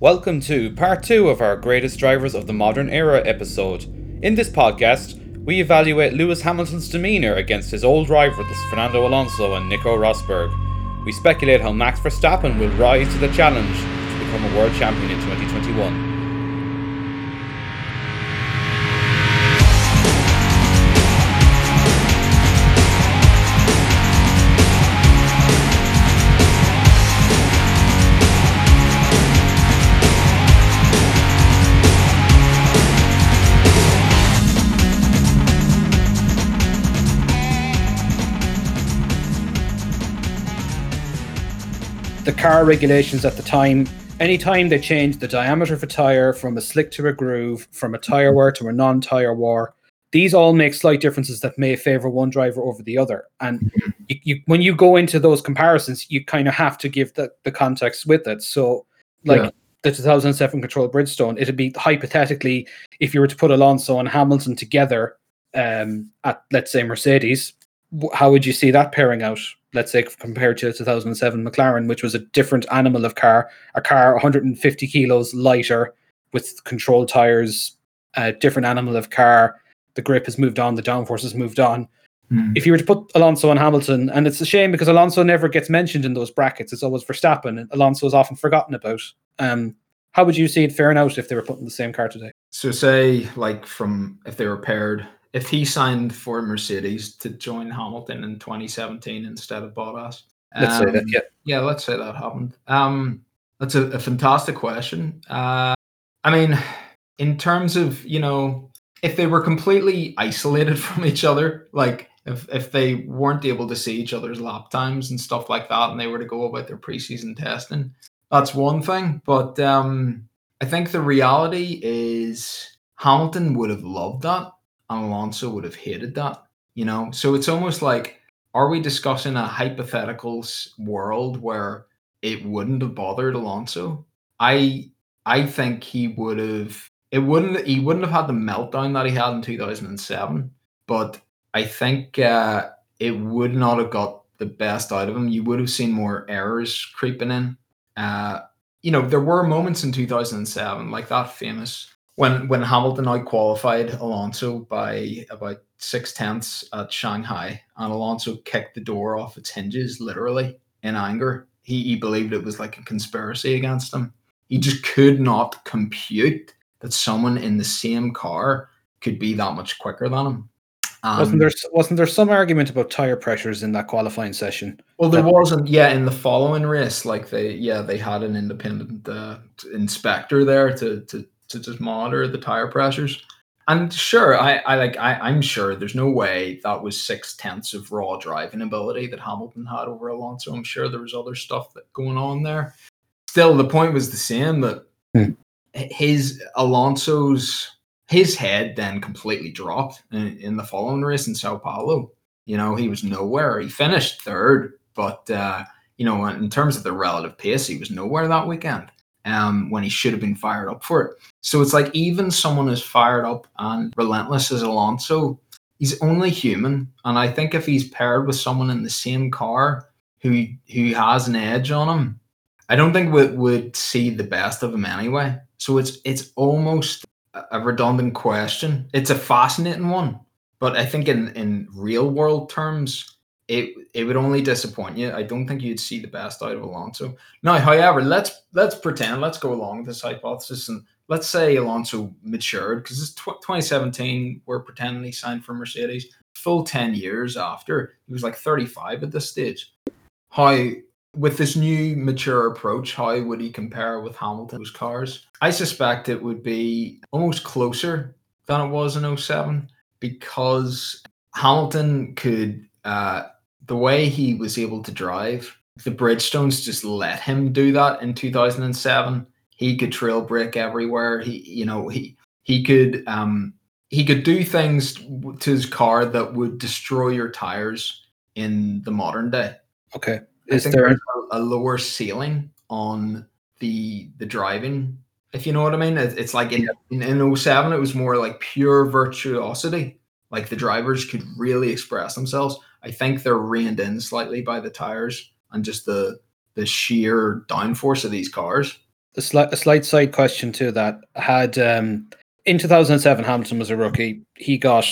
Welcome to part two of our Greatest Drivers of the Modern Era episode. In this podcast, we evaluate Lewis Hamilton's demeanour against his old rivals Fernando Alonso and Nico Rosberg. We speculate how Max Verstappen will rise to the challenge to become a world champion in 2021. Car regulations at the time, anytime they changed the diameter of a tire from a slick to a groove, from a tire wear to a non tire wear, these all make slight differences that may favor one driver over the other. And you, you, when you go into those comparisons, you kind of have to give the, the context with it. So, like yeah. the 2007 control Bridgestone, it'd be hypothetically if you were to put Alonso and Hamilton together um, at, let's say, Mercedes, how would you see that pairing out? let's say compared to 2007 McLaren, which was a different animal of car, a car 150 kilos lighter with controlled tires, a different animal of car. The grip has moved on, the downforce has moved on. Mm. If you were to put Alonso and Hamilton, and it's a shame because Alonso never gets mentioned in those brackets, it's always Verstappen, and Alonso is often forgotten about. Um, how would you see it faring out if they were put in the same car today? So, say, like, from if they were paired if he signed for Mercedes to join Hamilton in 2017 instead of Bottas. Let's say that, um, yeah. Yeah, let's say that happened. Um, that's a, a fantastic question. Uh, I mean, in terms of, you know, if they were completely isolated from each other, like if, if they weren't able to see each other's lap times and stuff like that, and they were to go about their preseason testing, that's one thing. But um, I think the reality is Hamilton would have loved that Alonso would have hated that, you know? So it's almost like, are we discussing a hypothetical world where it wouldn't have bothered Alonso? I I think he would have it wouldn't he wouldn't have had the meltdown that he had in 2007, but I think uh, it would not have got the best out of him. You would have seen more errors creeping in. Uh, you know, there were moments in 2007, like that famous when when Hamilton out qualified Alonso by about six tenths at Shanghai, and Alonso kicked the door off its hinges literally in anger. He, he believed it was like a conspiracy against him. He just could not compute that someone in the same car could be that much quicker than him. Um, wasn't there wasn't there some argument about tire pressures in that qualifying session? Well, there wasn't. Yeah, in the following race, like they yeah they had an independent uh, inspector there to to to just monitor the tire pressures. And sure, I, I like I, I'm sure there's no way that was six tenths of raw driving ability that Hamilton had over Alonso. I'm sure there was other stuff that going on there. Still, the point was the same that hmm. his Alonso's his head then completely dropped in, in, the following race in Sao Paulo. You know, he was nowhere. He finished third, but uh, you know, in terms of the relative pace, he was nowhere that weekend um, when he should have been fired up for it. So it's like even someone as fired up and relentless as Alonso, he's only human. And I think if he's paired with someone in the same car who who has an edge on him, I don't think we would see the best of him anyway. So it's it's almost a redundant question. It's a fascinating one, but I think in in real world terms, it it would only disappoint you. I don't think you'd see the best out of Alonso. Now, however, let's let's pretend, let's go along with this hypothesis, and let's say Alonso matured because it's tw- 2017. We're pretending he signed for Mercedes. Full 10 years after he was like 35 at this stage. How with this new mature approach, how would he compare with Hamilton's cars? I suspect it would be almost closer than it was in 07 because Hamilton could uh, the way he was able to drive, the Bridgestones just let him do that in 2007. He could trail brake everywhere. He, you know, he he could um he could do things to his car that would destroy your tires in the modern day. Okay, is there a, a, lower ceiling on the the driving? If you know what I mean, it, it's like in, in in 07, it was more like pure virtuosity. Like the drivers could really express themselves. I think they're reined in slightly by the tires and just the the sheer downforce of these cars. a slight a slight side question to that. Had um, in 2007, Hamilton was a rookie. He got,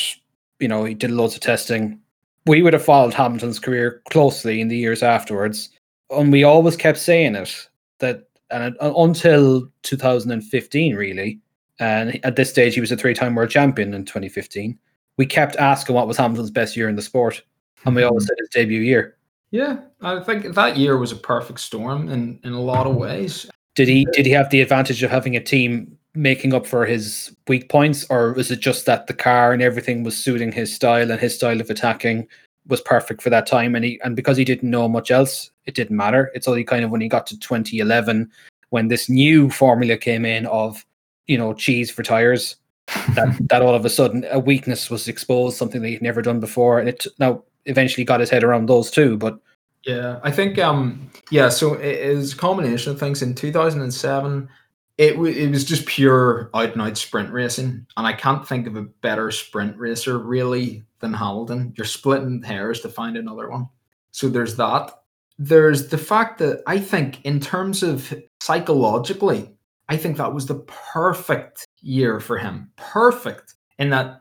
you know, he did loads of testing. We would have followed Hamilton's career closely in the years afterwards, and we always kept saying it that, and uh, until 2015, really. And at this stage, he was a three-time world champion in 2015. We kept asking what was Hamilton's best year in the sport, and we always said his debut year. Yeah, I think that year was a perfect storm in, in a lot of mm-hmm. ways. Did he did he have the advantage of having a team making up for his weak points, or was it just that the car and everything was suiting his style and his style of attacking was perfect for that time? And he and because he didn't know much else, it didn't matter. It's only kind of when he got to 2011 when this new formula came in of you know cheese for tires that that all of a sudden a weakness was exposed, something that he'd never done before, and it now eventually got his head around those too. But yeah, I think um yeah, so it is a combination of things. In 2007, it w- it was just pure out and out sprint racing, and I can't think of a better sprint racer really than Hamilton. You're splitting hairs to find another one. So there's that. There's the fact that I think in terms of psychologically, I think that was the perfect year for him. Perfect in that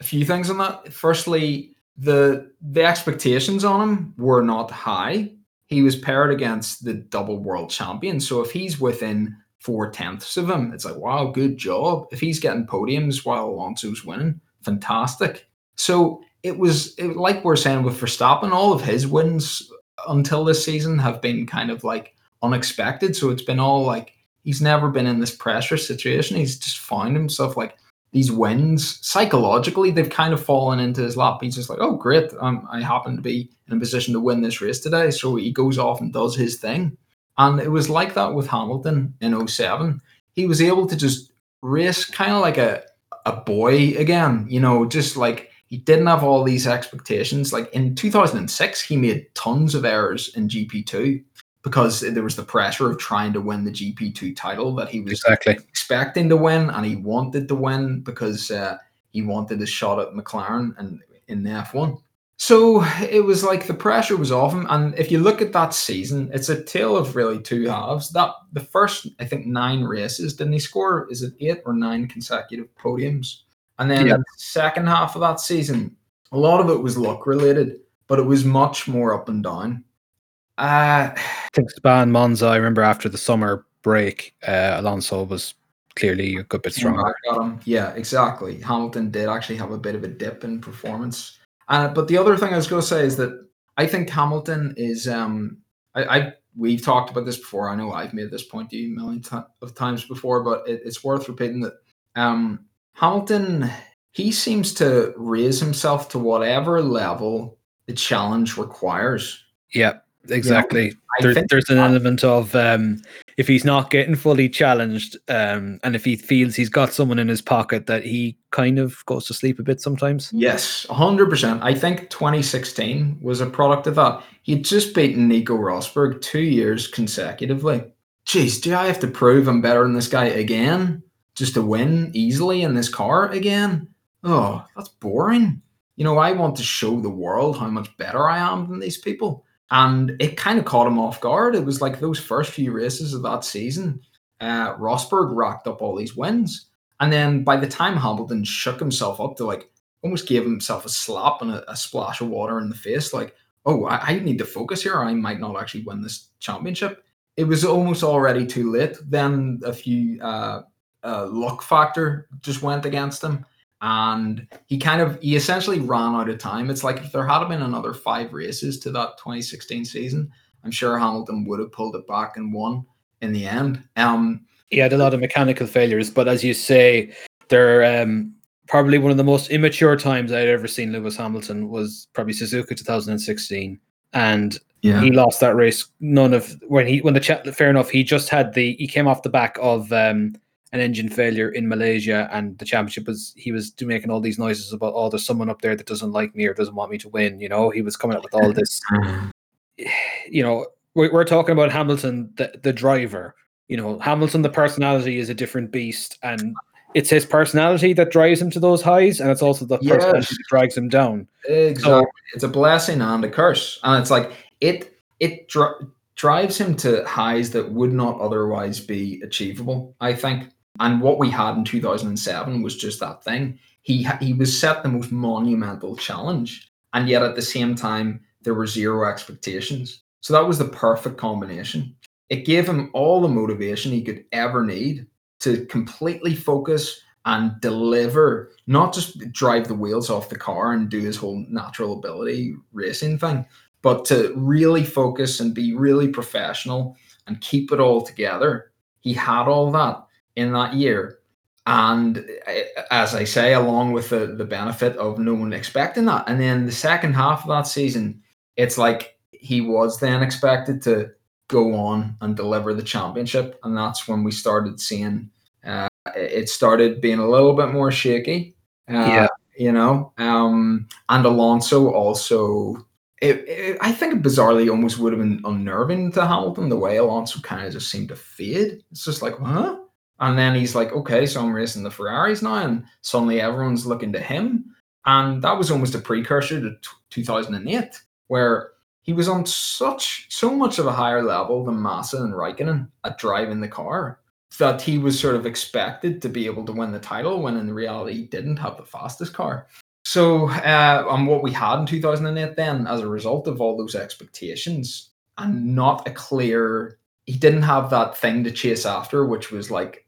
a few things on that. Firstly, the the expectations on him were not high. He was paired against the double world champion. So if he's within four tenths of him, it's like, wow, good job. If he's getting podiums while Alonso's winning, fantastic. So it was it, like we're saying with Verstappen, all of his wins until this season have been kind of like unexpected. So it's been all like he's never been in this pressure situation. He's just found himself like these wins psychologically they've kind of fallen into his lap. He's just like oh great. Um, i happen to be in a position to win this race today. So he goes off and does his thing. And it was like that with hamilton in 07 he was able to just race kind of like a, a boy again you know just like he didn't have all these expectations. Like in 2006 he made tons of errors in gp2 because there was the pressure of trying to win the GP2 title that he was exactly expecting to win, and he wanted to win because uh, he wanted a shot at McLaren and in the F1. So it was like the pressure was off him, and if you look at that season, it's a tale of really two halves. That the first, I think, nine races didn't he score? Is it eight or nine consecutive podiums? And then the second half of that season, a lot of it was luck related, but it was much more up and down. Uh, I think Span Monza. I remember after the summer break, uh, Alonso was clearly a good bit stronger. Yeah, exactly. Hamilton did actually have a bit of a dip in performance. Uh, but the other thing I was going to say is that I think Hamilton is. Um, I, I we've talked about this before. I know I've made this point to you a million t- of times before, but it, it's worth repeating that um, Hamilton he seems to raise himself to whatever level the challenge requires. Yeah, exactly. You know, there, there's an element of um, if he's not getting fully challenged, um, and if he feels he's got someone in his pocket that he kind of goes to sleep a bit sometimes. Yes, hundred percent. I think 2016 was a product of that. He'd just beaten Nico Rosberg two years consecutively. Jeez, do I have to prove I'm better than this guy again just to win easily in this car again? Oh, that's boring. You know, I want to show the world how much better I am than these people. And it kind of caught him off guard. It was like those first few races of that season, uh, Rosberg racked up all these wins. And then by the time Hamilton shook himself up to like almost gave himself a slap and a, a splash of water in the face, like, oh, I, I, need to focus here. I might not actually win this championship. It was almost already too late. Then a few uh, uh, luck factor just went against him and he kind of he essentially ran out of time. It's like if there had been another five races to that 2016 season, I'm sure Hamilton would have pulled it back and won in the end. Um, he had a lot of mechanical failures, but as you say, they're um, probably one of the most immature times I'd ever seen Lewis Hamilton was probably Suzuka 2016, and yeah. he lost that race. None of when he when the chat. Fair enough, he just had the he came off the back of um, an engine failure in Malaysia, and the championship was he was making all these noises about oh, there's someone up there that doesn't like me or doesn't want me to win. You know, he was coming up with all this. you know, we're, we're talking about Hamilton, the the driver. You know, Hamilton, the personality is a different beast, and it's his personality that drives him to those highs, and it's also the yes. personality that drags him down. Exactly, so, it's a blessing and a curse, and it's like it it. Dr- drives him to highs that would not otherwise be achievable, I think. And what we had in 2007 was just that thing. He he was set the most monumental challenge, and yet at the same time there were zero expectations. So that was the perfect combination. It gave him all the motivation he could ever need to completely focus and deliver, not just drive the wheels off the car and do his whole natural ability racing thing, but to really focus and be really professional and keep it all together. He had all that in that year. And eh, as I say, along with the, the benefit of no one expecting that. And then the second half of that season, it's like he was then expected to go on and deliver the championship. And that's when we started seeing uh, it started being a little bit more shaky. Uh, yeah. You know, um, and Alonso also it, it, I think bizarrely almost would have been unnerving to Hamilton the way Alonso kind of just seemed to fade. It's just like, huh? And then he's like, okay, so I'm racing the Ferraris now, and suddenly everyone's looking to him. And that was almost a precursor to t- 2008, where he was on such so much of a higher level than Massa and Raikkonen at driving the car that he was sort of expected to be able to win the title when in reality he didn't have the fastest car. So, uh, what we had in 2008 then, as a result of all those expectations, and not a clear, he didn't have that thing to chase after, which was like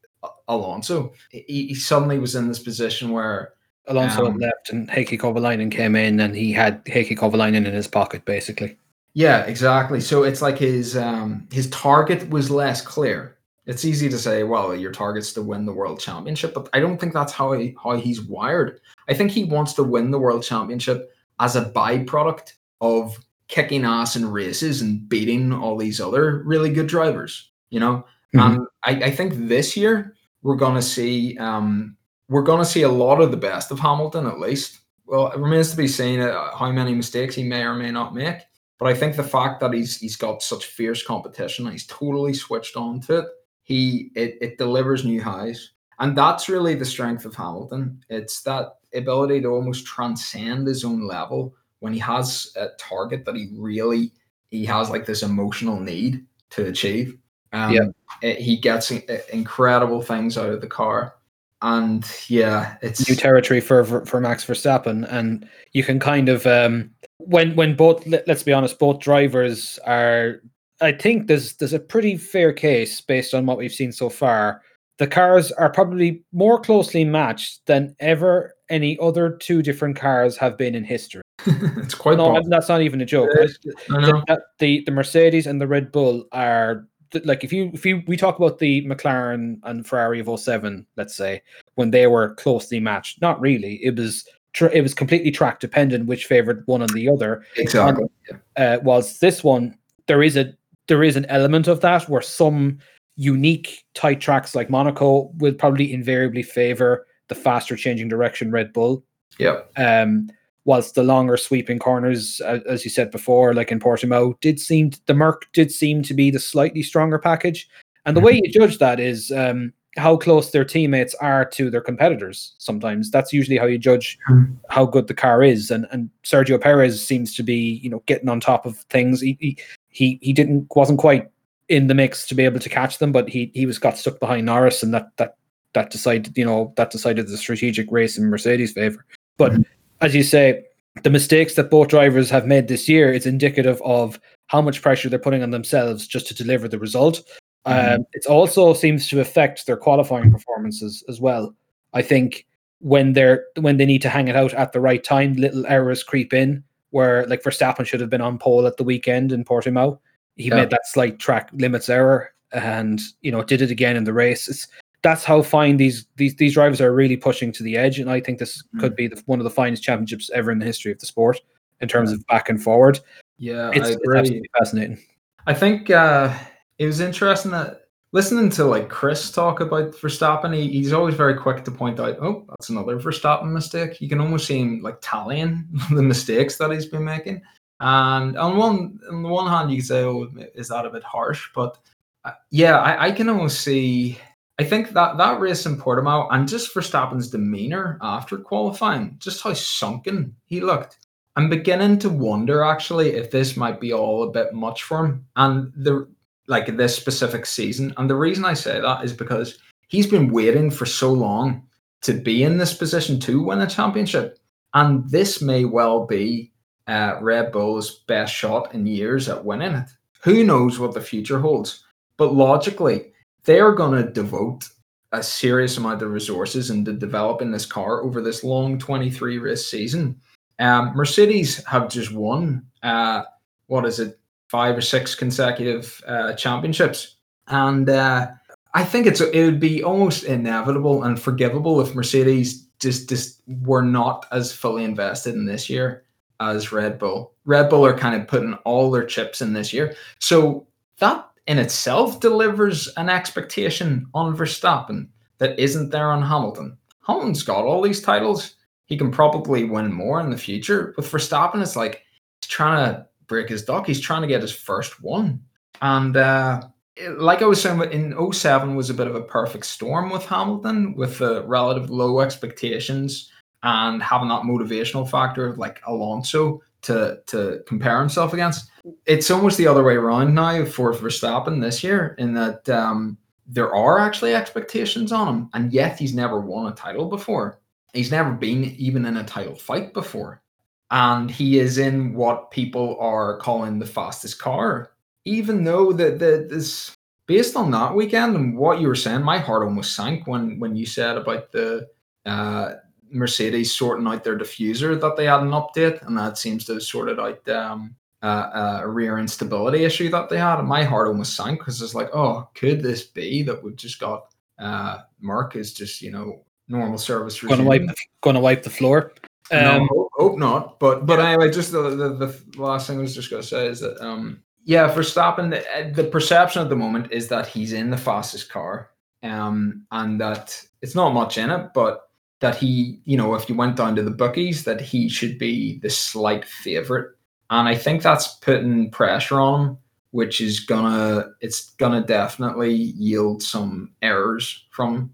Alonso. He, he suddenly was in this position where Alonso um, left and Heikki Kovalainen came in, and he had Heikki Kovalainen in his pocket, basically. Yeah, exactly. So it's like his um, his target was less clear. It's easy to say, well, your target's to win the world championship, but I don't think that's how he, how he's wired. I think he wants to win the world championship as a byproduct of kicking ass in races and beating all these other really good drivers. You know, mm-hmm. and I, I, think this year we're gonna see um, we're gonna see a lot of the best of Hamilton at least. Well, it remains to be seen uh, how many mistakes he may or may not make. But I think the fact that he's he's got such fierce competition, he's totally switched on to it. He it, it delivers new highs. And that's really the strength of Hamilton. It's that ability to almost transcend his own level when he has a target that he really he has like this emotional need to achieve. Um, yeah, it, he gets incredible things out of the car, and yeah, it's new territory for, for for Max Verstappen. And you can kind of um, when when both let's be honest, both drivers are. I think there's there's a pretty fair case based on what we've seen so far the cars are probably more closely matched than ever any other two different cars have been in history. it's quite no, that's not even a joke. The, the, the Mercedes and the Red Bull are like if you if you we talk about the McLaren and Ferrari of 07, let's say, when they were closely matched. Not really. It was it was completely track dependent which favored one and the other. Exactly. And, uh, whilst this one, there is a there is an element of that where some unique tight tracks like Monaco will probably invariably favor the faster changing direction Red Bull. Yeah. Um, whilst the longer sweeping corners, as you said before, like in Portimao, did seem the Merc did seem to be the slightly stronger package. And the mm-hmm. way you judge that is um, how close their teammates are to their competitors. Sometimes that's usually how you judge mm-hmm. how good the car is. And and Sergio Perez seems to be, you know, getting on top of things. He he he, he didn't wasn't quite in the mix to be able to catch them, but he he was got stuck behind Norris, and that that that decided you know that decided the strategic race in Mercedes' favor. But mm-hmm. As you say, the mistakes that both drivers have made this year is indicative of how much pressure they're putting on themselves just to deliver the result. Mm-hmm. Um, it also seems to affect their qualifying performances as well. I think when they're when they need to hang it out at the right time, little errors creep in. Where like Verstappen should have been on pole at the weekend in Portimao, he yeah. made that slight track limits error and you know did it again in the race. It's, that's how fine these these these drivers are really pushing to the edge, and I think this mm. could be the, one of the finest championships ever in the history of the sport in terms yeah. of back and forward. Yeah, it's, it's absolutely fascinating. I think uh, it was interesting that listening to like Chris talk about Verstappen, he, he's always very quick to point out, oh, that's another Verstappen mistake. You can almost see him like tallying the mistakes that he's been making. And on one on the one hand, you could say, "Oh, is that a bit harsh?" But uh, yeah, I, I, can almost see. I think that that race in Portimao and just Verstappen's demeanor after qualifying, just how sunken he looked. I'm beginning to wonder actually if this might be all a bit much for him and the like this specific season. And the reason I say that is because he's been waiting for so long to be in this position to win a championship. And this may well be uh, Red Bull's best shot in years at winning it. Who knows what the future holds? But logically, they're going to devote a serious amount of resources into developing this car over this long 23 race season. Um, Mercedes have just won, uh, what is it, five or six consecutive uh, championships. And uh, I think it's it would be almost inevitable and forgivable if Mercedes just, just were not as fully invested in this year as Red Bull. Red Bull are kind of putting all their chips in this year. So that in itself delivers an expectation on Verstappen that isn't there on Hamilton. Hamilton's got all these titles. He can probably win more in the future. With Verstappen, it's like he's trying to break his duck. He's trying to get his first one. And uh, like I was saying, in 07 was a bit of a perfect storm with Hamilton, with the relative low expectations and having that motivational factor of like Alonso to to compare himself against. It's almost the other way around now for Verstappen this year, in that um, there are actually expectations on him, and yet he's never won a title before. He's never been even in a title fight before, and he is in what people are calling the fastest car. Even though that the, this based on that weekend and what you were saying, my heart almost sank when when you said about the uh, Mercedes sorting out their diffuser that they had an update, and that seems to have sorted out um, uh, a rear instability issue that they had. And my heart almost sank because it's like, oh, could this be that we've just got uh, Merc is just you know normal service going to wipe going to wipe the floor. Um, no, hope, not. But but anyway, just the, the, the last thing I was just going to say is that um yeah, Verstappen, the, the perception at the moment is that he's in the fastest car, um, and that it's not much in it, but that he, you know, if you went down to the bookies, that he should be the slight favorite. And I think that's putting pressure on him, which is gonna, it's gonna definitely yield some errors from him.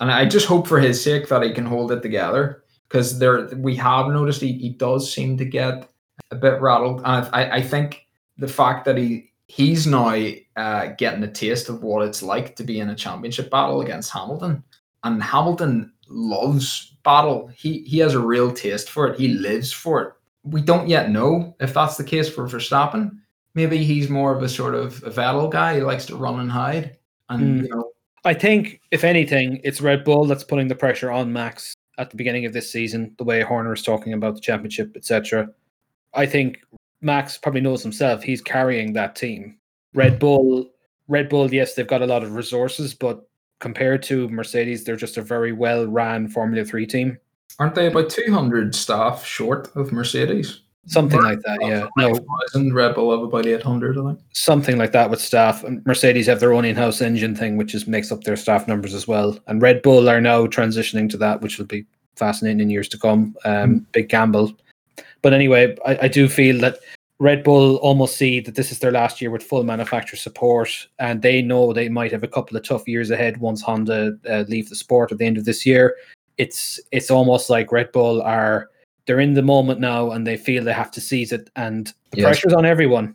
And I just hope for his sake that he can hold it together because there, we have noticed he, he does seem to get a bit rattled. And I, I think the fact that he, he's now uh, getting a taste of what it's like to be in a championship battle against Hamilton. And Hamilton loves battle. He he has a real taste for it. He lives for it. We don't yet know if that's the case for Verstappen. Maybe he's more of a sort of a Vettel guy. He likes to run and hide. And mm. you know, I think if anything, it's Red Bull that's putting the pressure on Max at the beginning of this season. The way Horner is talking about the championship, etc. I think Max probably knows himself. He's carrying that team. Red Bull, Red Bull, yes, they've got a lot of resources, but compared to Mercedes, they're just a very well ran Formula Three team. Aren't they about 200 staff short of Mercedes? Something like that, yeah. No, and Red Bull have about 800, I think. Something like that with staff. And Mercedes have their own in-house engine thing, which is makes up their staff numbers as well. And Red Bull are now transitioning to that, which will be fascinating in years to come. Um, mm. Big gamble. But anyway, I, I do feel that Red Bull almost see that this is their last year with full manufacturer support, and they know they might have a couple of tough years ahead once Honda uh, leave the sport at the end of this year. It's it's almost like Red Bull are they're in the moment now, and they feel they have to seize it, and the yes. pressure's on everyone.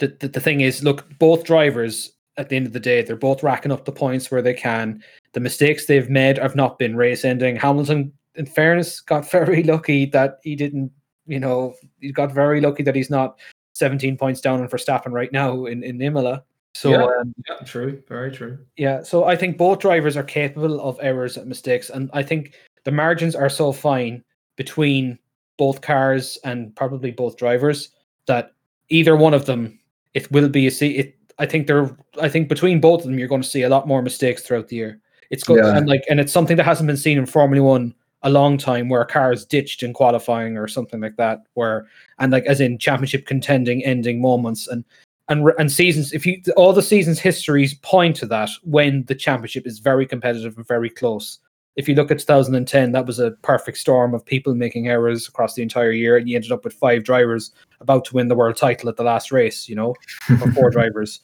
The, the the thing is, look, both drivers at the end of the day, they're both racking up the points where they can. The mistakes they've made have not been race ending. Hamilton, in fairness, got very lucky that he didn't you know, he got very lucky that he's not 17 points down on Verstappen right now in, in Imola. So yeah, um, yeah, true, very true. Yeah, so I think both drivers are capable of errors and mistakes, and I think the margins are so fine between both cars and probably both drivers that either one of them it will be a see it. I think they're I think between both of them you're going to see a lot more mistakes throughout the year. It's good yeah. and like and it's something that hasn't been seen in Formula One a long time where a car is ditched in qualifying or something like that where and like as in championship contending ending moments and and and seasons if you all the seasons histories point to that when the championship is very competitive and very close. If you look at 2010 that was a perfect storm of people making errors across the entire year and you ended up with five drivers about to win the world title at the last race you know or four drivers.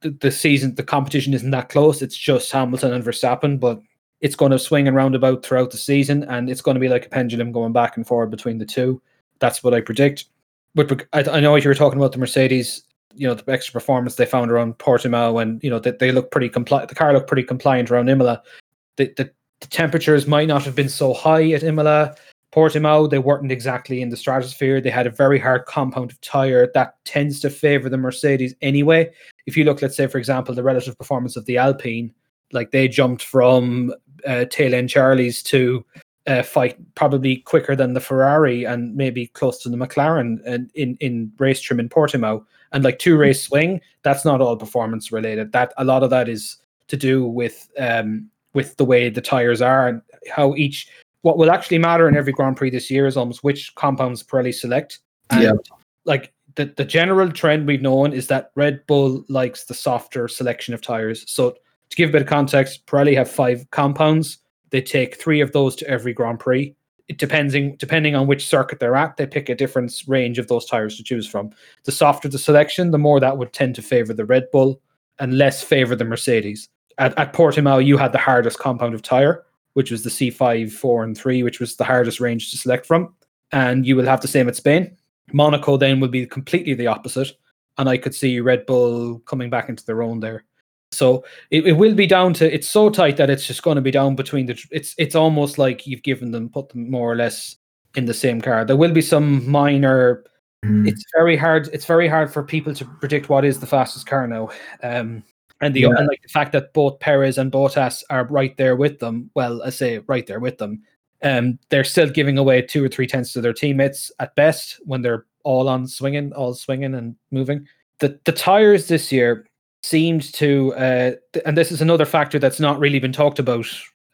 The, the season the competition isn't that close. It's just hamilton and verstappen but it's going to swing and roundabout throughout the season, and it's going to be like a pendulum going back and forward between the two. That's what I predict. But I, I know you were talking about the Mercedes, you know, the extra performance they found around Portimao, and you know that they, they look pretty compliant. The car looked pretty compliant around Imola. The, the the temperatures might not have been so high at Imola. Portimao, they weren't exactly in the stratosphere. They had a very hard compound of tire that tends to favor the Mercedes anyway. If you look, let's say, for example, the relative performance of the Alpine, like they jumped from uh, tail end Charlies to uh, fight probably quicker than the Ferrari and maybe close to the McLaren and in in race trim in Portimao and like two race swing. That's not all performance related. That a lot of that is to do with um, with the way the tires are and how each. What will actually matter in every Grand Prix this year is almost which compounds Pirelli select. And Yeah. Like the, the general trend we've known is that Red Bull likes the softer selection of tires. So to give a bit of context, Pirelli have five compounds. They take three of those to every Grand Prix. It depending depending on which circuit they're at, they pick a different range of those tires to choose from. The softer the selection, the more that would tend to favor the Red Bull and less favor the Mercedes. At, at Portimao, you had the hardest compound of tire, which was the C5, 4, and 3, which was the hardest range to select from. And you will have the same at Spain. Monaco then will be completely the opposite. And I could see Red Bull coming back into their own there. So it, it will be down to it's so tight that it's just going to be down between the it's it's almost like you've given them put them more or less in the same car. There will be some minor Mm. it's very hard it's very hard for people to predict what is the fastest car now um and the Yeah. and like the fact that both Perez and Bottas are right there with them well I say right there with them um they're still giving away two or three tenths to their teammates at best when they're all on swinging all swinging and moving the the tires this year seemed to uh th- and this is another factor that's not really been talked about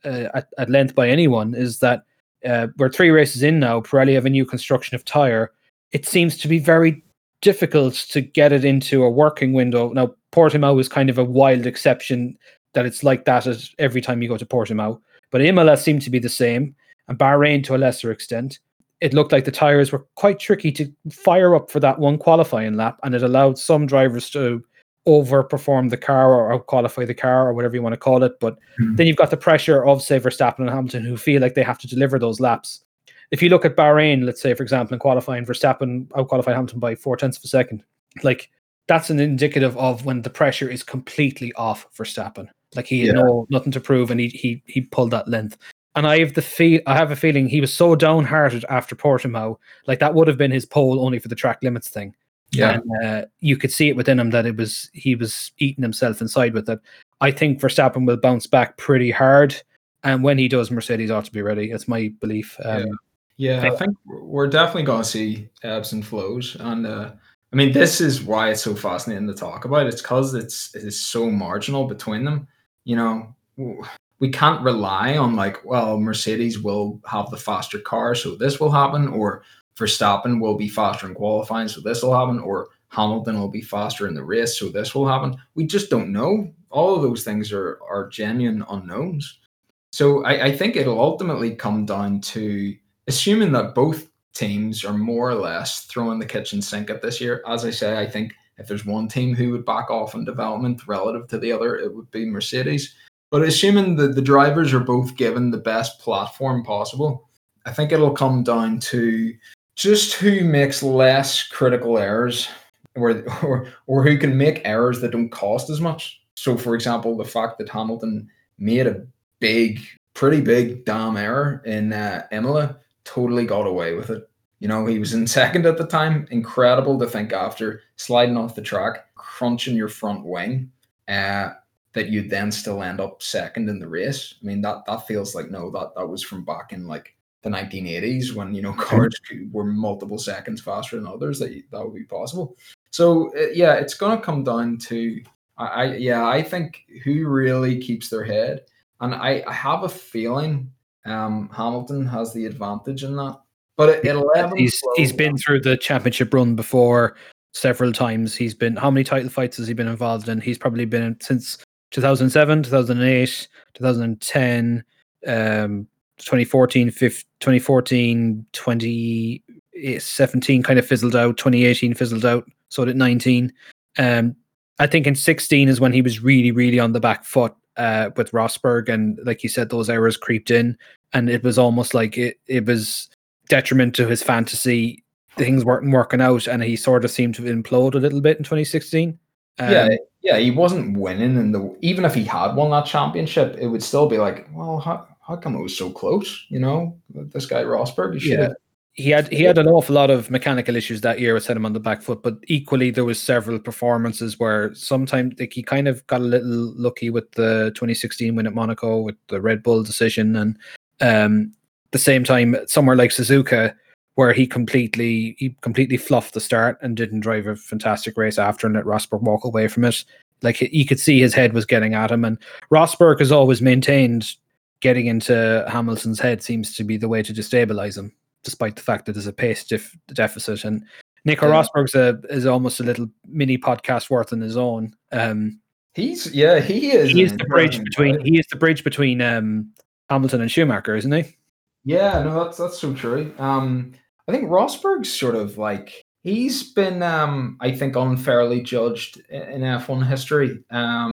uh, at, at length by anyone is that uh, we're three races in now Pirelli have a new construction of tire it seems to be very difficult to get it into a working window. Now, Portimao is kind of a wild exception that it's like that at every time you go to Portimao, but Imola seemed to be the same, and Bahrain to a lesser extent. It looked like the tires were quite tricky to fire up for that one qualifying lap, and it allowed some drivers to overperform the car or out-qualify the car or whatever you want to call it. But Mhm. then you've got the pressure of, say, Verstappen and Hamilton, who feel like they have to deliver those laps if you look at Bahrain, let's say, for example, in qualifying, Verstappen out qualified Hamilton by four tenths of a second. Like that's an indicative of when the pressure is completely off Verstappen. Like he had Yeah. no nothing to prove, and he he he pulled that length. And I have the feel, I have a feeling he was so downhearted after Portimao, like that would have been his pole only for the track limits thing. Yeah. And uh, you could see it within him that it was he was eating himself inside with it. I think Verstappen will bounce back pretty hard, and when he does, Mercedes ought to be ready. It's my belief. Um, Yeah, Yeah. I think we're definitely going to see ebbs and flows, and uh, I mean this is why it's so fascinating to talk about. It's because it's it is so marginal between them. You know, we can't rely on like, well, Mercedes will have the faster car, so this will happen, or Verstappen will be faster in qualifying, so this will happen, or Hamilton will be faster in the race, so this will happen. We just don't know. All of those things are are genuine unknowns. So I, I think it'll ultimately come down to assuming that both teams are more or less throwing the kitchen sink at this year. As I say, I think if there's one team who would back off in development relative to the other, it would be Mercedes. But assuming that the drivers are both given the best platform possible, I think it'll come down to just who makes less critical errors or, or, or who can make errors that don't cost as much. So, for example, the fact that Hamilton made a big, pretty big damn error in uh, Imola totally got away with it. You know, he was in second at the time. Incredible to think after sliding off the track, crunching your front wing, uh, that you'd then still end up second in the race. I mean, that that feels like no, that that was from back in like the 1980s when you know cars were multiple seconds faster than others. That that would be possible. So uh, yeah, it's going to come down to I, I yeah I think who really keeps their head, and I, I have a feeling um, Hamilton has the advantage in that. But at 11, he's he's 12, been through the championship run before several times. He's been how many title fights has he been involved in? He's probably been in since 2007, 2008, 2010, um, 2014, 15, 2014, 2017 kind of fizzled out. 2018 fizzled out. So did 19. Um, I think in 16 is when he was really, really on the back foot uh, with Rosberg, and like you said, those errors creeped in, and it was almost like it it was detriment to his fantasy things weren't working out, and he sort of seemed to implode a little bit in 2016. Um, yeah, yeah, he wasn't winning, and even if he had won that championship, it would still be like, well, how, how come it was so close? You know, this guy Rosberg, he Yeah. he had he had an awful lot of mechanical issues that year which set him on the back foot but equally there was several performances where sometimes like he kind of got a little lucky with the 2016 win at monaco with the red bull decision and um the same time somewhere like suzuka where he completely he completely fluffed the start and didn't drive a fantastic race after and let rosberg walk away from it like he- you could see his head was getting at him and rosberg has always maintained getting into hamilton's head seems to be the way to destabilize him despite the fact that there's a pace def- deficit. And Nico Yeah. Rosberg's a, is almost a little mini podcast worth on his own. Um, He's yeah, he is. he is the bridge between he is the bridge between um, Hamilton and Schumacher, isn't he? Yeah, no, that's that's so true. Um, I think Rosberg's sort of like he's been, um, I think, unfairly judged in F1 history. Um,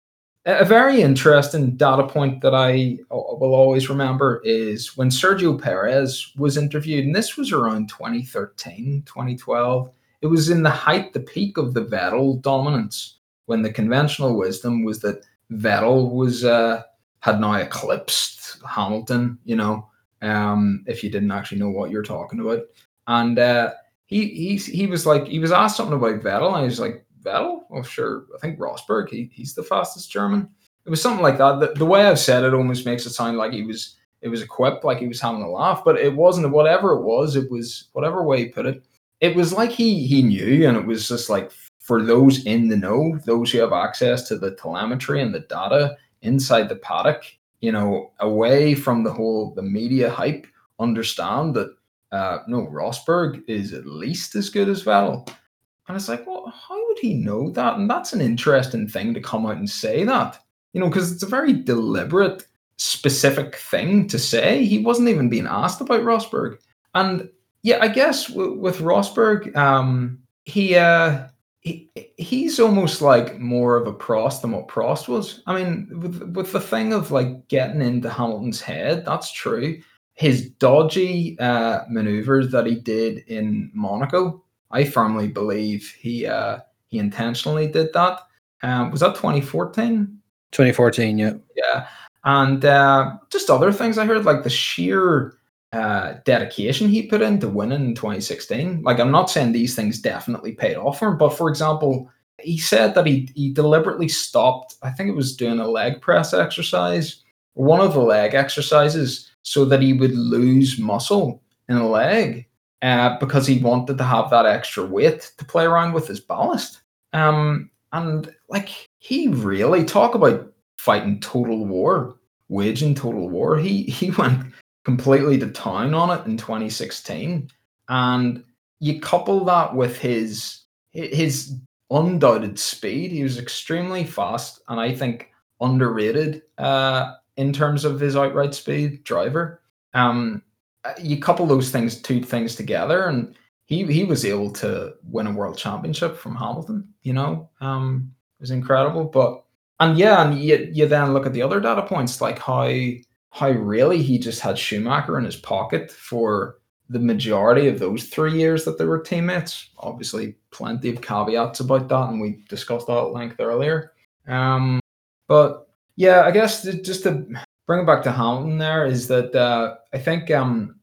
a very interesting data point that I uh, will always remember is when Sergio Perez was interviewed, and this was around 2013, 2012. It was in the height, the peak of the Vettel dominance, when the conventional wisdom was that Vettel was uh, had now eclipsed Hamilton. You know, um, if you didn't actually know what you're talking about. And uh, he he's, he was like he was asked something about Vettel, and he was like Oh sure, I think Rosberg. He, he's the fastest German. It was something like that. The, the way I've said it almost makes it sound like he was it was equipped, like he was having a laugh, but it wasn't. Whatever it was, it was whatever way he put it. It was like he he knew, and it was just like for those in the know, those who have access to the telemetry and the data inside the paddock, you know, away from the whole the media hype, understand that uh, no, Rosberg is at least as good as Vettel. And it's like, well, how would he know that? And that's an interesting thing to come out and say that, you know, because it's a very deliberate, specific thing to say. He wasn't even being asked about Rosberg. And yeah, I guess w- with Rosberg, um, he, uh, he he's almost like more of a Prost than what Prost was. I mean, with with the thing of like getting into Hamilton's head, that's true. His dodgy uh, maneuvers that he did in Monaco, I firmly believe he uh, he intentionally did that. Um, was that 2014? 2014, yeah. Yeah, and uh, just other things I heard, like the sheer uh, dedication he put into winning in 2016. Like, I'm not saying these things definitely paid off for him, but for example, he said that he he deliberately stopped. I think it was doing a leg press exercise, one of the leg exercises, so that he would lose muscle in a leg. Uh, because he wanted to have that extra weight to play around with his ballast. Um, and like he really talk about fighting total war, waging total war. He he went completely to town on it in 2016, and you couple that with his his undoubted speed. He was extremely fast, and I think underrated uh, in terms of his outright speed driver. Um, you couple those things, two things together, and he he was able to win a world championship from Hamilton. You know, um, it was incredible. But and yeah, and you you then look at the other data points, like how how really he just had Schumacher in his pocket for the majority of those three years that they were teammates. Obviously, plenty of caveats about that, and we discussed that at length earlier. Um, but yeah, I guess just to bring it back to Hamilton, there is that uh, I think um,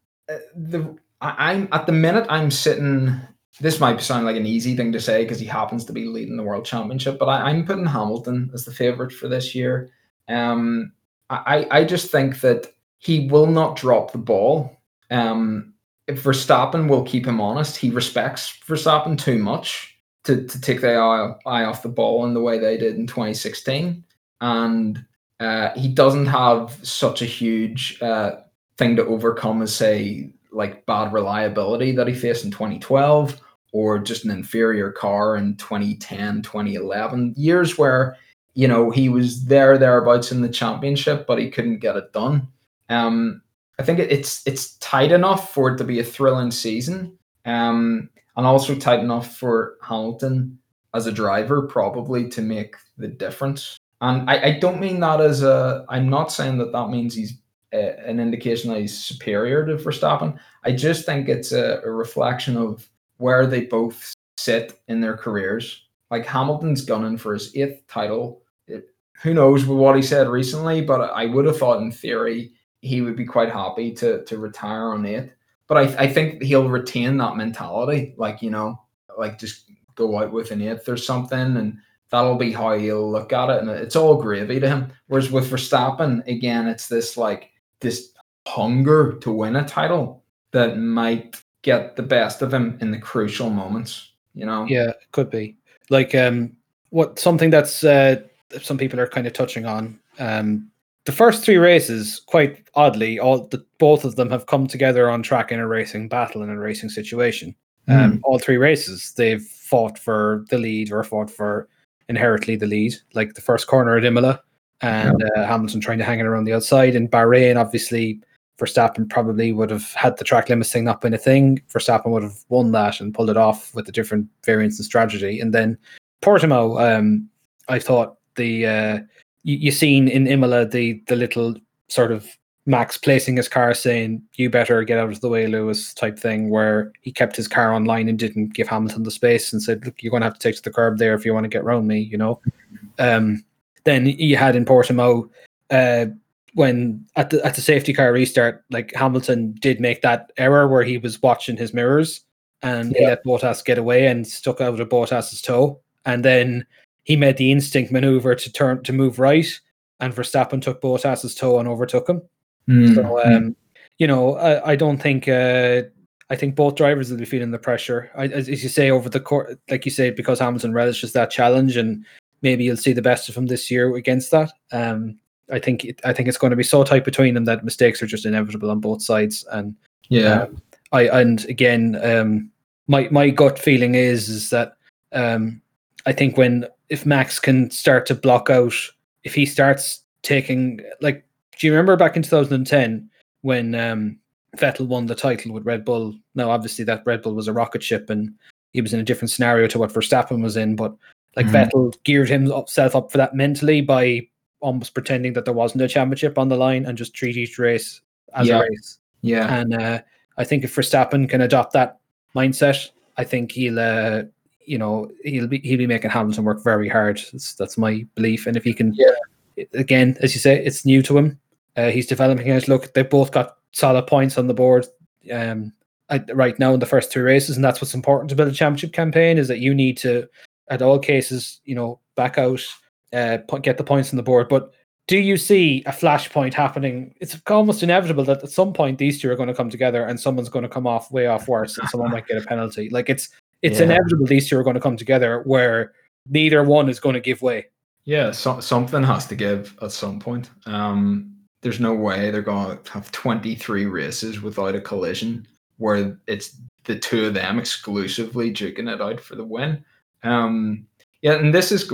the I, I'm at the minute I'm sitting. This might sound like an easy thing to say because he happens to be leading the world championship, but I, I'm putting Hamilton as the favorite for this year. Um, I I just think that he will not drop the ball. Um, if Verstappen will keep him honest. He respects Verstappen too much to, to take the eye, eye off the ball in the way they did in 2016. And uh, he doesn't have such a huge uh, thing to overcome is say, like bad reliability that he faced in 2012 or just an inferior car in 2010, 2011, years where, you know, he was there, thereabouts in the championship, but he couldn't get it done. Um, I think it's it's tight enough for it to be a thrilling season, um, and also tight enough for Hamilton as a driver probably to make the difference. And I, I don't mean that as a. I'm not saying that that means he's an indication that he's superior to Verstappen. I just think it's a, a reflection of where they both sit in their careers. Like Hamilton's gunning for his eighth title. It, who knows what he said recently, but I would have thought in theory he would be quite happy to to retire on eight. But I, I think he'll retain that mentality, like you know, like just go out with an eighth or something, and that'll be how he'll look at it, and it's all gravy to him. Whereas with Verstappen, again, it's this like this hunger to win a title that might get the best of him in the crucial moments. You know? Yeah, it could be like um what something that's uh some people are kind of touching on. Um the first three races, quite oddly, all the both of them have come together on track in a racing battle in a racing situation. Um, Mm. all three races, they've fought for the lead or fought for inherently the lead. Like the first corner at Imola, and uh, Hamilton trying to hang it around the outside. And Bahrain, obviously, Verstappen probably would have had the track limits thing not been a thing. Verstappen would have won that and pulled it off with the different variants and strategy. And then Portimao, um, I thought the uh, you, you seen in Imola the the little sort of Max placing his car saying, You better get out of the way, Lewis, type thing, where he kept his car online and didn't give Hamilton the space and said, Look, you're going to have to take to the curb there if you want to get around me, you know? Um, then you had in Portimao, uh, when at the, at the safety car restart, like Hamilton did make that error where he was watching his mirrors and he let Bottas get away and stuck out of Bottas's tow. And then he made the instinct maneuver to turn to move right, and Verstappen took Bottas's tow and overtook him. Mm. So, um, you know, I, I don't think uh, I think both drivers will be feeling the pressure. I, as, as you say, over the court, like you say, because Hamilton relishes that challenge, and maybe you'll see the best of him this year against that. Um, I think it, I think it's going to be so tight between them that mistakes are just inevitable on both sides. And yeah. um, I and again, um, my my gut feeling is is that um, I think when if Max can start to block out, if he starts taking like, do you remember back in 2010 when um, Vettel won the title with Red Bull? Now, obviously, that Red Bull was a rocket ship, and he was in a different scenario to what Verstappen was in. But like Mhm. Vettel geared himself up for that mentally by almost pretending that there wasn't a championship on the line and just treat each race as Yeah. a race. yeah. And uh, I think if Verstappen can adopt that mindset, I think he'll, uh, you know, he'll be he'll be making Hamilton work very hard. That's, that's my belief. And if he can, yeah. again, as you say, it's new to him. Uh, he's developing it. Look, they both got solid points on the board um, right now in the first two races, and that's what's important to build a championship campaign. Is that you need to, at all cases, you know, back out, uh, get the points on the board, but do you see a flashpoint happening? It's almost inevitable that at some point these two are going to come together and someone's going to come off way off worse and someone might get a penalty. Like it's it's Yeah. inevitable these two are going to come together where neither one is going to give way. Yeah, so, something has to give at some point. Um, there's no way they're going to have 23 races without a collision where it's the two of them exclusively duking it out for the win. Um, yeah, and this is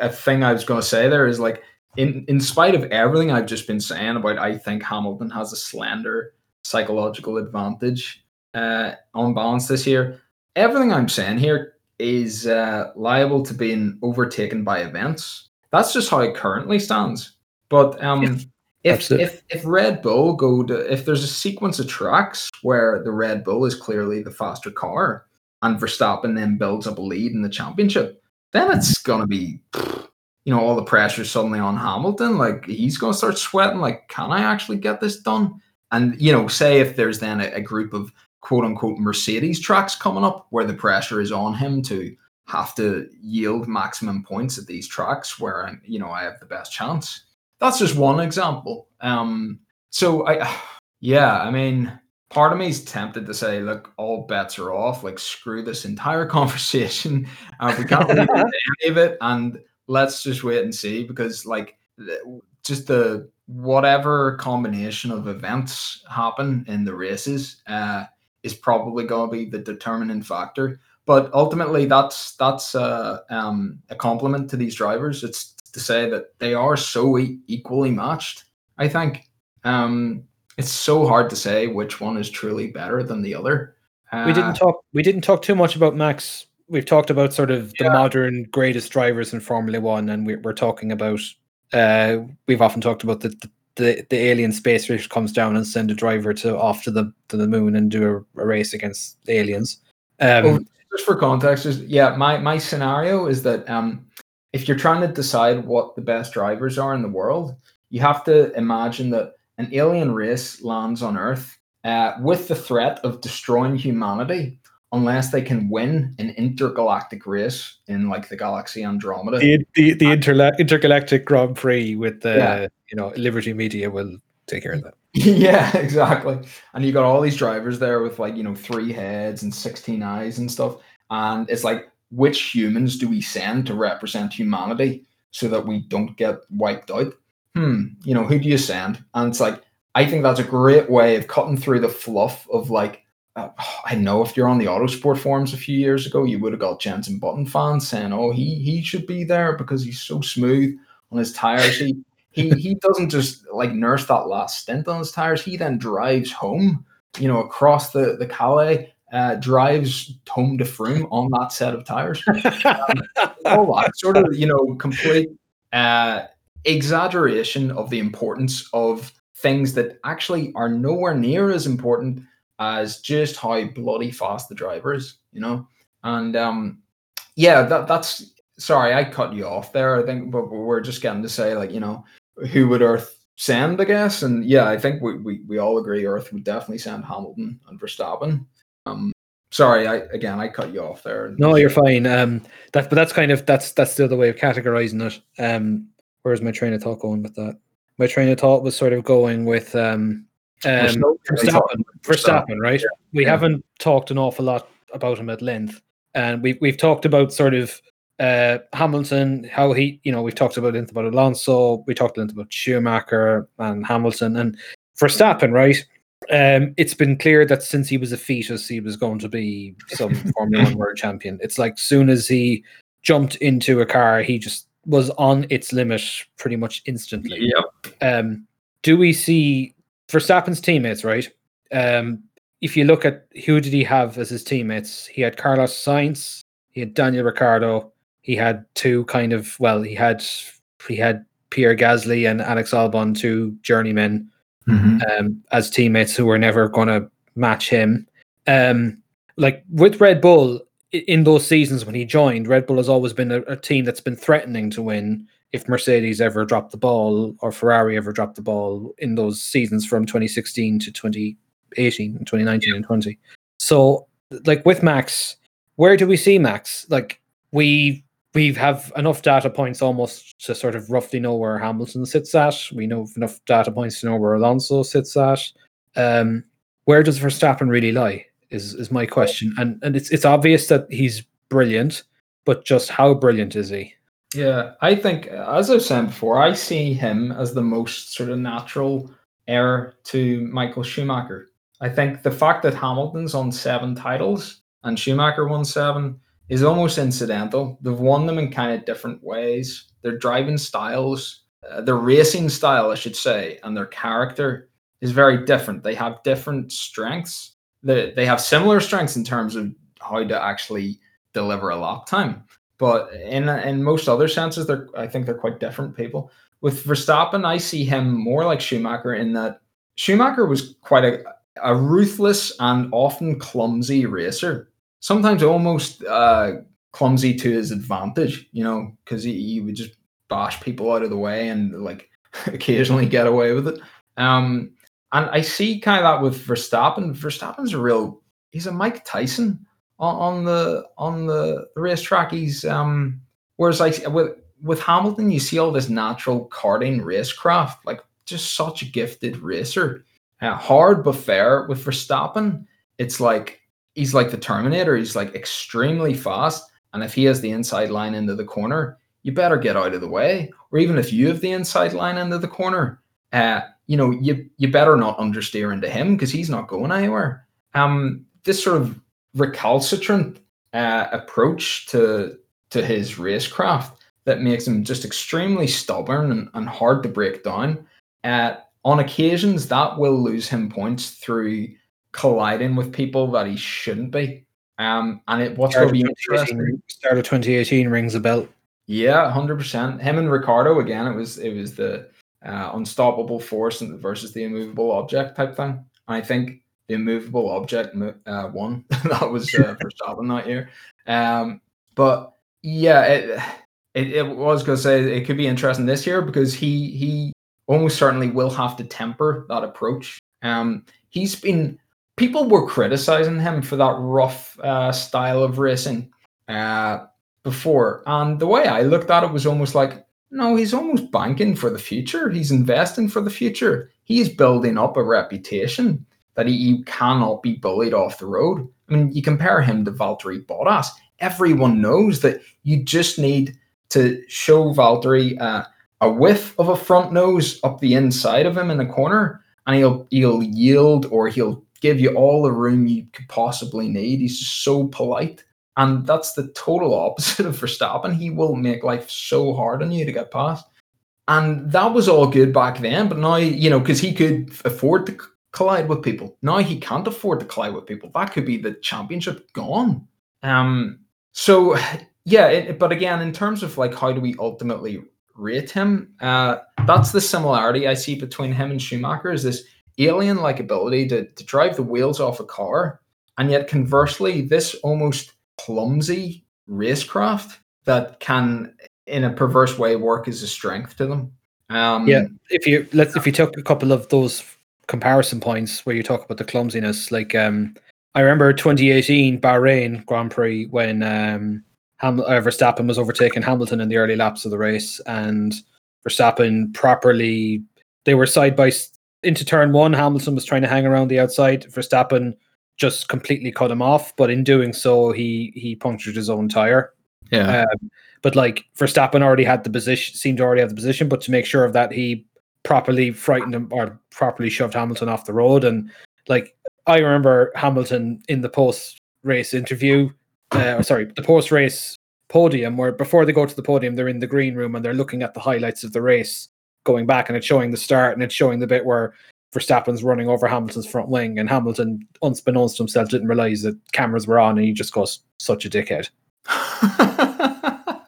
a thing I was going to say there is like, in, in spite of everything I've just been saying about, I think Hamilton has a slender psychological advantage uh, on balance this year. Everything I'm saying here is uh, liable to being overtaken by events. That's just how it currently stands. But um, Yeah, if absolutely. if if Red Bull go to if there's a sequence of tracks where the Red Bull is clearly the faster car and Verstappen then builds up a lead in the championship, then it's gonna be you know all the pressure suddenly on Hamilton. Like he's gonna start sweating. Like, can I actually get this done? And you know, say if there's then a, a group of quote unquote Mercedes tracks coming up where the pressure is on him to have to yield maximum points at these tracks where I'm, you know, I have the best chance. That's just one example. Um, so I, yeah, I mean, part of me is tempted to say, look, all bets are off. Like, screw this entire conversation. Uh, we can't really any of it, and let's just wait and see because, like, just the whatever combination of events happen in the races uh, is probably going to be the determining factor. But ultimately, that's that's uh, um, a compliment to these drivers. It's to say that they are so e- equally matched. I think um, it's so hard to say which one is truly better than the other. Uh, we didn't talk we didn't talk too much about Max. We've talked about sort of the Yeah. modern greatest drivers in Formula One, and we're, we're talking about. Uh, we've often talked about the, the the the alien space race comes down and send a driver to off to the to the moon and do a, a race against aliens. Um, Well, just for context, just, yeah, my my scenario is that um, if you're trying to decide what the best drivers are in the world, you have to imagine that an alien race lands on Earth uh, with the threat of destroying humanity unless they can win an intergalactic race in like the galaxy Andromeda. the the, the interla- intergalactic Grand Prix with the Yeah. you know Liberty Media will take care of that. yeah, exactly. And you got all these drivers there with like, you know, three heads and 16 eyes and stuff. And it's like, which humans do we send to represent humanity so that we don't get wiped out? Hmm, you know, who do you send? And it's like, I think that's a great way of cutting through the fluff of like, uh, I know if you're on the Autosport forums a few years ago, you would have got Jenson Button fans saying, "Oh, he he should be there because he's so smooth on his tires." He he he doesn't just like nurse that last stint on his tires. He then drives home, you know, across the the Calais, uh, drives home to Frome on that set of tires. All that sort of you know complete uh, exaggeration of the importance of things that actually are nowhere near as important as just how bloody fast the driver is, you know. And um, yeah, that that's sorry, I cut you off there. I think, but we're just getting to say like you know who would Earth send, I guess. And yeah, I think we we, we all agree Earth would definitely send Hamilton and Verstappen. Um, sorry, I again I cut you off there. No, you're fine. Um, that but that's kind of that's that's the other way of categorizing it. Um, where's my train of thought going with that? My train of thought was sort of going with um, um Verstappen, Verstappen, right? We Yeah. haven't talked an awful lot about him at length, and we've we've talked about sort of uh Hamilton, how he, you know, we've talked about length about Alonso, we talked length about Schumacher and Hamilton, and Verstappen, right? Um, it's been clear that since he was a fetus, he was going to be some Formula One world champion. It's like soon as he jumped into a car, he just was on its limit pretty much instantly Yep. um, do we see Verstappen's teammates, right? Um, if you look at who did he have as his teammates, he had Carlos Sainz, he had Daniel Ricciardo, he had two kind of well, he had he had Pierre Gasly and Alex Albon, two journeymen Mhm. um, as teammates who were never going to match him. Um, like with Red Bull i- in those seasons when he joined, Red Bull has always been a, a team that's been threatening to win if Mercedes ever dropped the ball or Ferrari ever dropped the ball in those seasons from 2016 to 2018 and 2019 and 20. So, like with Max, where do we see Max? Like we we have enough data points almost to sort of roughly know where Hamilton sits at. We know enough data points to know where Alonso sits at. Um, where does Verstappen really lie? Is is my question, and and it's it's obvious that he's brilliant, but just how brilliant is he? Yeah, I think, as I've said before, I see him as the most sort of natural heir to Michael Schumacher. I think the fact that Hamilton's on seven titles and Schumacher won seven is almost incidental. They've won them in kind of different ways. Their driving styles, uh, their racing style, I should say, and their character is very different. They have different strengths. They, they have similar strengths in terms of how to actually deliver a lap time but in in most other senses, they're I think they're quite different people. With Verstappen, I see him more like Schumacher in that Schumacher was quite a, a ruthless and often clumsy racer. Sometimes almost uh, clumsy to his advantage, you know, because he, he would just bash people out of the way and like occasionally get away with it. Um, and I see kind of that with Verstappen. Verstappen's a real he's a Mike Tyson on, on the on the racetrack. He's um whereas like with with Hamilton, you see all this natural karting racecraft, like just such a gifted racer. Uh, hard but fair. With Verstappen, it's like he's like the Terminator. He's like extremely fast, and if he has the inside line into the corner, you better get out of the way. Or even if you have the inside line into the corner, uh, you know you you better not understeer into him because he's not going anywhere. Um, this sort of recalcitrant uh, approach to to his racecraft that makes him just extremely stubborn and, and hard to break down. Uh, on occasions, that will lose him points through colliding with people that he shouldn't be. Um, and it what's going to be interesting. Start of 2018 rings a bell. Yeah, hundred percent. Him and Ricciardo again. It was it was the uh, unstoppable force versus the immovable object type thing. I think the immovable object uh, won. that was uh, Verstappen that year. Um, but yeah, it, it, it was going to say it could be interesting this year because he he almost certainly will have to temper that approach. Um, he's been people were criticizing him for that rough uh, style of racing uh, before, and the way I looked at it was almost like no, he's almost banking for the future. He's investing for the future. He's building up a reputation that he, he cannot be bullied off the road. I mean, you compare him to Valtteri Bottas. Everyone knows that you just need to show Valtteri uh, a whiff of a front nose up the inside of him in the corner, and he'll he'll yield or he'll give you all the room you could possibly need. He's so polite. And that's the total opposite of Verstappen. He will make life so hard on you to get past. And that was all good back then, but now, you know, because he could afford to collide with people. Now he can't afford to collide with people. That could be the championship gone. Um, so yeah, it, but again, in terms of like how do we ultimately rate him, uh, that's the similarity I see between him and Schumacher is this alien-like ability to, to drive the wheels off a car, and yet conversely, this almost clumsy racecraft that can, in a perverse way, work as a strength to them. Um, yeah, if you let's if you took a couple of those comparison points where you talk about the clumsiness, like um, I remember 2018 Bahrain Grand Prix when um, Ham- uh, Verstappen was overtaking Hamilton in the early laps of the race, and Verstappen properly they were side by into turn one. Hamilton was trying to hang around the outside. Verstappen just completely cut him off, but in doing so, he he punctured his own tire. Yeah. Um, but like Verstappen already had the position, seemed to already have the position, but to make sure of that, he properly frightened him or properly shoved Hamilton off the road. And like I remember Hamilton in the post race interview, uh, sorry, the post race podium, where before they go to the podium, they're in the green room and they're looking at the highlights of the race going back, and it's showing the start and it's showing the bit where Verstappen's running over Hamilton's front wing, and Hamilton, unbeknownst to himself, didn't realize that cameras were on, and he just goes, "Such a dickhead."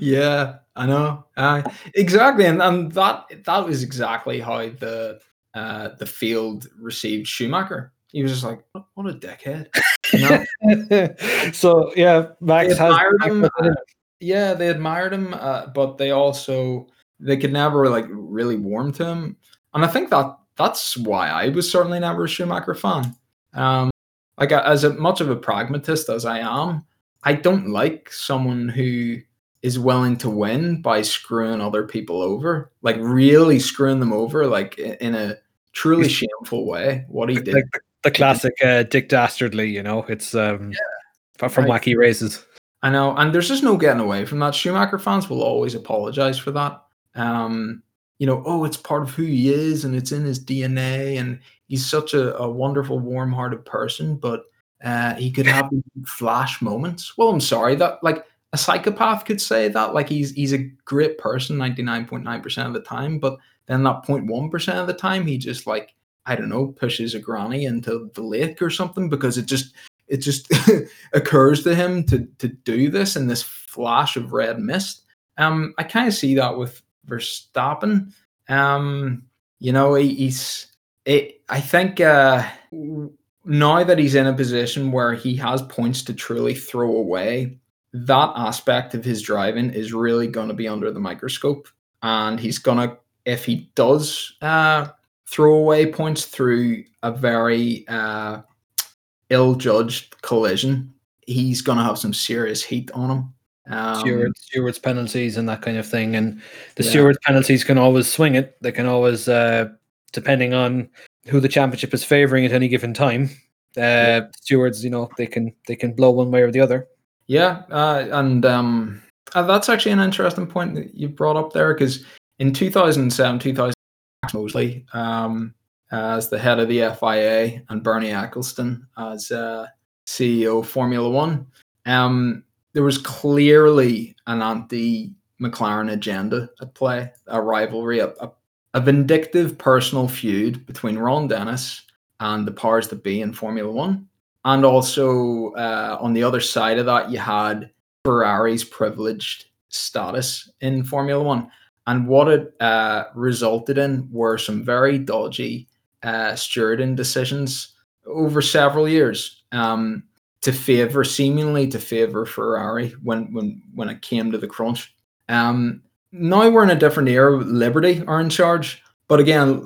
yeah, I know. Uh, exactly, and, and that that was exactly how the uh, the field received Schumacher. He was just like, "What, a dickhead." You know? so yeah, Max has. Him, uh, yeah, they admired him, uh, but they also they could never like really warm to him, and I think that that's why I was certainly never a Schumacher fan. Um, like as a, much of a pragmatist as I am, I don't like someone who is willing to win by screwing other people over, like really screwing them over, like in a truly shameful way. What he did, like the classic uh, Dick Dastardly, you know, it's um, yeah, from right. Wacky Races. I know, and there's just no getting away from that. Schumacher fans will always apologize for that. Um, you know, oh, it's part of who he is and it's in his DNA, and he's such a, a wonderful, warm-hearted person, but uh, he could have flash moments. Well, I'm sorry that like a psychopath could say that, like he's he's a great person 99.9% of the time, but then that 0.1% of the time he just like I don't know pushes a granny into the lake or something because it just it just occurs to him to to do this in this flash of red mist. Um, I kind of see that with Verstappen. Um, you know, he, he's. It, I think uh, now that he's in a position where he has points to truly throw away, that aspect of his driving is really going to be under the microscope, and he's gonna if he does uh, throw away points through a very uh, ill-judged collision, he's gonna have some serious heat on him. Um, Steward, Steward's penalties and that kind of thing, and the yeah. Steward's penalties can always swing it. They can always, uh, depending on who the championship is favouring at any given time. Uh, yeah. Stewards, you know, they can they can blow one way or the other. Yeah, uh, and um, uh, that's actually an interesting point that you brought up there because in 2007, 2000, Mosley um, as the head of the FIA and Bernie Ecclestone as uh, CEO of Formula One. Um, there was clearly an anti McLaren agenda at play, a rivalry, a, a, a, vindictive personal feud between Ron Dennis and the powers that be in Formula One. And also uh, on the other side of that, you had Ferrari's privileged status in Formula One. And what it uh, resulted in were some very dodgy uh, stewarding decisions over several years um, to favor, seemingly to favor Ferrari when when when it came to the crunch. Um, now we're in a different era. Liberty are in charge, but again,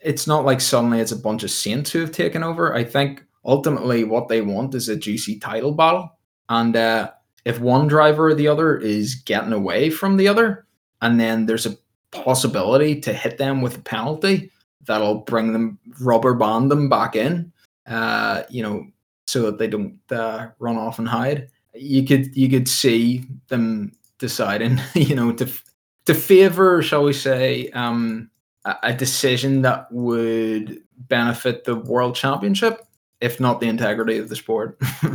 it's not like suddenly it's a bunch of saints who have taken over. I think ultimately what they want is a juicy title battle, and uh, if one driver or the other is getting away from the other, and then there's a possibility to hit them with a penalty that'll bring them rubber band them back in, uh, you know, so that they don't uh, run off and hide. You could you could see them deciding, you know, to to favor, shall we say, um, a, a decision that would benefit the world championship, if not the integrity of the sport. yeah.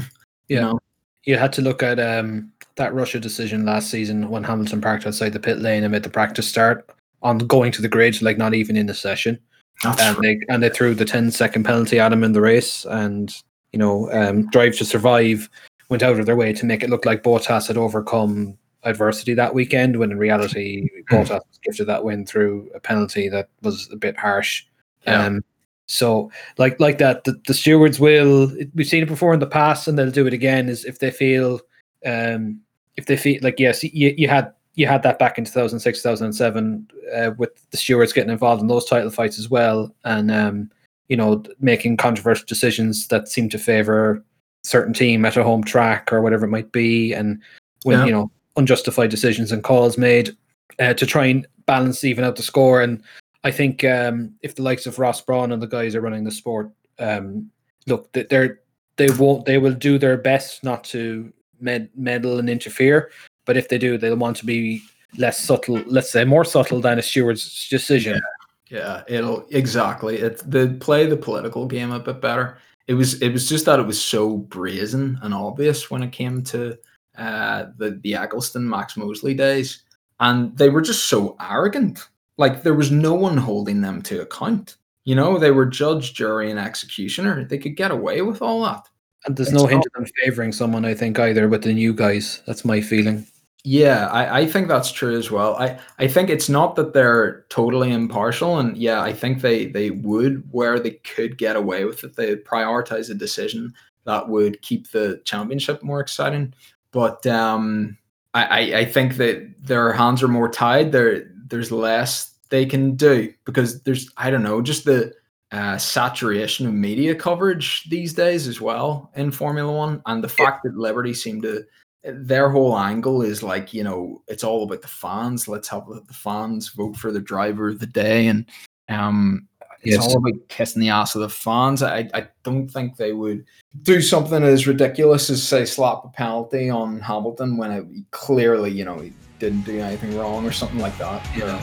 You, know? you had to look at um, that Russia decision last season when Hamilton parked outside the pit lane and made the practice start on going to the grid, like not even in the session. That's and they and they threw the 10 second penalty at him in the race, and you know, um, Drive to Survive went out of their way to make it look like Bottas had overcome adversity that weekend, when in reality hmm. Bottas was gifted that win through a penalty that was a bit harsh. Yeah. Um, so like like that, the, the stewards will. We've seen it before in the past, and they'll do it again. Is if they feel, um, if they feel like yes, you, you had you had that back in 2006 2007 uh, with the stewards getting involved in those title fights as well and um, you know making controversial decisions that seem to favor certain team at a home track or whatever it might be and when yeah. you know unjustified decisions and calls made uh, to try and balance even out the score and i think um, if the likes of ross brawn and the guys are running the sport um, look they're they won't they will do their best not to med- meddle and interfere but if they do, they'll want to be less subtle, let's say more subtle than a steward's decision. Yeah, yeah it'll exactly. It they play the political game a bit better. It was it was just that it was so brazen and obvious when it came to uh, the the Ecclestone Max Mosley days, and they were just so arrogant. Like there was no one holding them to account. You know, they were judge, jury, and executioner. They could get away with all that. And there's it's no hint of them favoring someone, I think, either with the new guys. That's my feeling. Yeah, I, I think that's true as well. I, I think it's not that they're totally impartial, and yeah, I think they they would where they could get away with it. They prioritize a decision that would keep the championship more exciting. But um, I, I think that their hands are more tied. There there's less they can do because there's I don't know just the uh, saturation of media coverage these days as well in Formula One, and the fact that Liberty seem to their whole angle is like you know it's all about the fans. Let's help the fans vote for the driver of the day. And um it's yes. all about kissing the ass of the fans. I, I don't think they would do something as ridiculous as say slap a penalty on hamilton when it clearly you know he didn't do anything wrong or something like that. Yeah.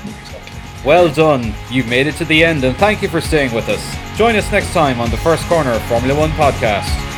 Well done. You've made it to the end and thank you for staying with us. Join us next time on the first corner formula one podcast